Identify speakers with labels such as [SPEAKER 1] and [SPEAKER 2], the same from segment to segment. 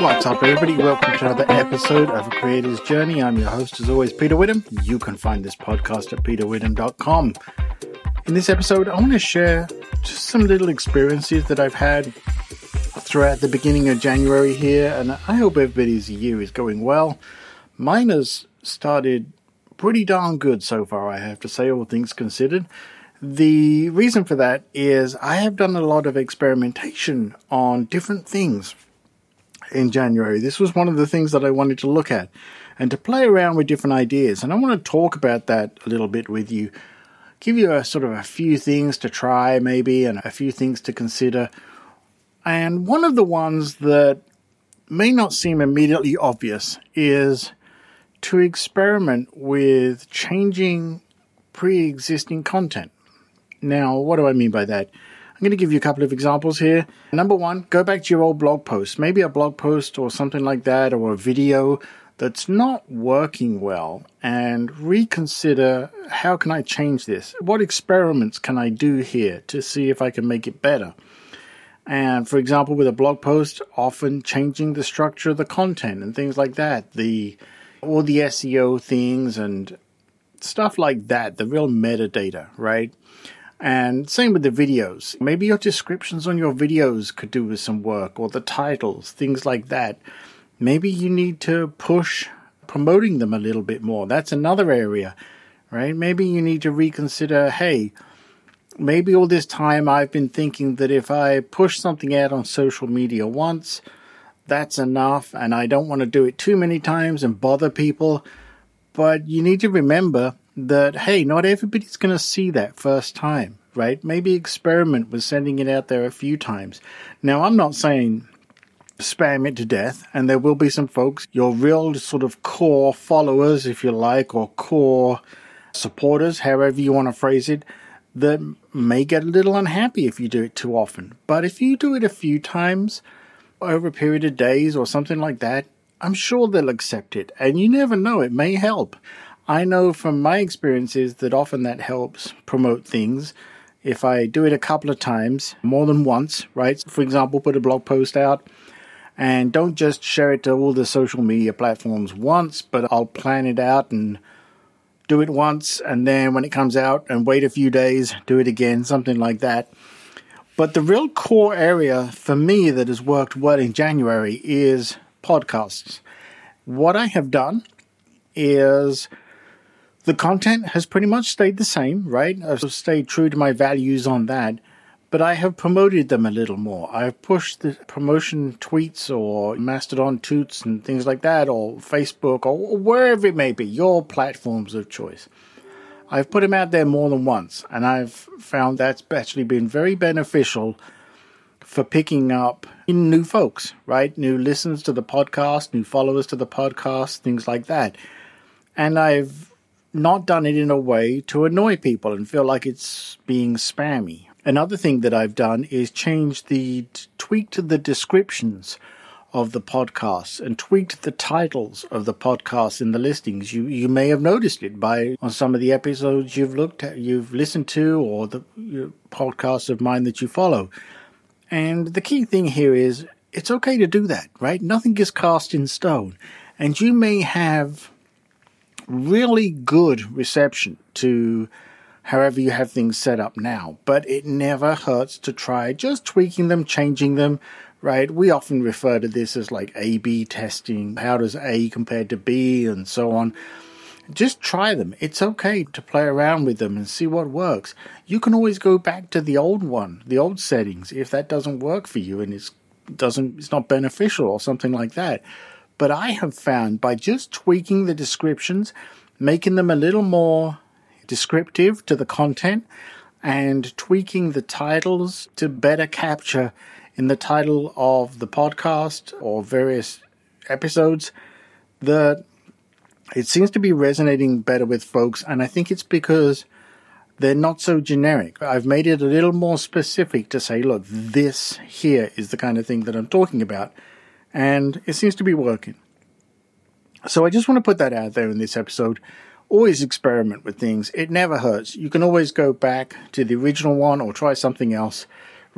[SPEAKER 1] What's up, everybody? Welcome to another episode of A Creator's Journey. I'm your host, as always, Peter Witham. You can find this podcast at peterwitham.com. In this episode, I want to share just some little experiences that I've had throughout the beginning of January here, and I hope everybody's year is going well. Mine has started pretty darn good so far, I have to say, all things considered. The reason for that is I have done a lot of experimentation on different things in January. This was one of the things that I wanted to look at and to play around with different ideas. And I want to talk about that a little bit with you, give you a sort of a few things to try, maybe, and a few things to consider. And one of the ones that may not seem immediately obvious is to experiment with changing pre existing content. Now, what do I mean by that? I'm going to give you a couple of examples here. Number one, go back to your old blog post, maybe a blog post or something like that, or a video that's not working well, and reconsider how can I change this? What experiments can I do here to see if I can make it better? And for example, with a blog post, often changing the structure of the content and things like that, the all the SEO things and stuff like that, the real metadata, right? And same with the videos. Maybe your descriptions on your videos could do with some work, or the titles, things like that. Maybe you need to push promoting them a little bit more. That's another area, right? Maybe you need to reconsider hey, maybe all this time I've been thinking that if I push something out on social media once, that's enough, and I don't want to do it too many times and bother people. But you need to remember that, hey, not everybody's going to see that first time, right? Maybe experiment with sending it out there a few times. Now, I'm not saying spam it to death, and there will be some folks, your real sort of core followers, if you like, or core supporters, however you want to phrase it, that may get a little unhappy if you do it too often. But if you do it a few times over a period of days or something like that, I'm sure they'll accept it. And you never know, it may help. I know from my experiences that often that helps promote things. If I do it a couple of times, more than once, right? For example, put a blog post out and don't just share it to all the social media platforms once, but I'll plan it out and do it once and then when it comes out and wait a few days, do it again, something like that. But the real core area for me that has worked well in January is podcasts. What I have done is the content has pretty much stayed the same, right? I've stayed true to my values on that, but I have promoted them a little more. I've pushed the promotion tweets or Mastodon toots and things like that, or Facebook, or wherever it may be, your platforms of choice. I've put them out there more than once, and I've found that's actually been very beneficial for picking up new folks, right? New listens to the podcast, new followers to the podcast, things like that. And I've not done it in a way to annoy people and feel like it's being spammy. Another thing that I've done is changed the tweaked the descriptions of the podcasts and tweaked the titles of the podcasts in the listings. You you may have noticed it by on some of the episodes you've looked at, you've listened to, or the podcasts of mine that you follow. And the key thing here is it's okay to do that, right? Nothing is cast in stone, and you may have really good reception to however you have things set up now, but it never hurts to try just tweaking them, changing them, right? We often refer to this as like A B testing. How does A compare to B and so on? Just try them. It's okay to play around with them and see what works. You can always go back to the old one, the old settings, if that doesn't work for you and it's doesn't it's not beneficial or something like that. But I have found by just tweaking the descriptions, making them a little more descriptive to the content, and tweaking the titles to better capture in the title of the podcast or various episodes that it seems to be resonating better with folks. And I think it's because they're not so generic. I've made it a little more specific to say, look, this here is the kind of thing that I'm talking about. And it seems to be working. So I just want to put that out there in this episode. Always experiment with things. It never hurts. You can always go back to the original one or try something else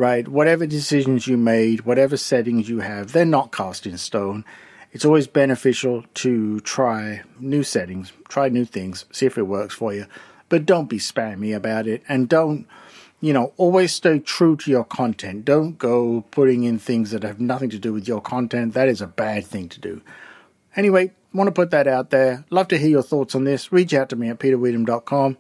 [SPEAKER 1] right? Whatever decisions you made, whatever settings you have, they're not cast in stone. It's always beneficial to try new settings, try new things, see if it works for you. But don't be spammy about it and don't, you know, always stay true to your content. Don't go putting in things that have nothing to do with your content. That is a bad thing to do. Anyway, want to put that out there. Love to hear your thoughts on this. Reach out to me at peterwitham.com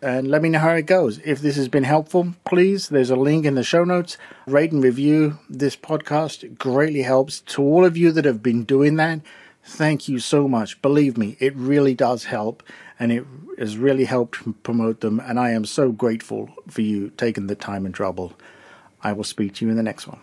[SPEAKER 1] and let me know how it goes. If this has been helpful, please, there's a link in the show notes. Rate and review this podcast. It greatly helps. To all of you that have been doing that, thank you so much. Believe me, it really does help and it has really helped promote them. And I am so grateful for you taking the time and trouble. I will speak to you in the next one.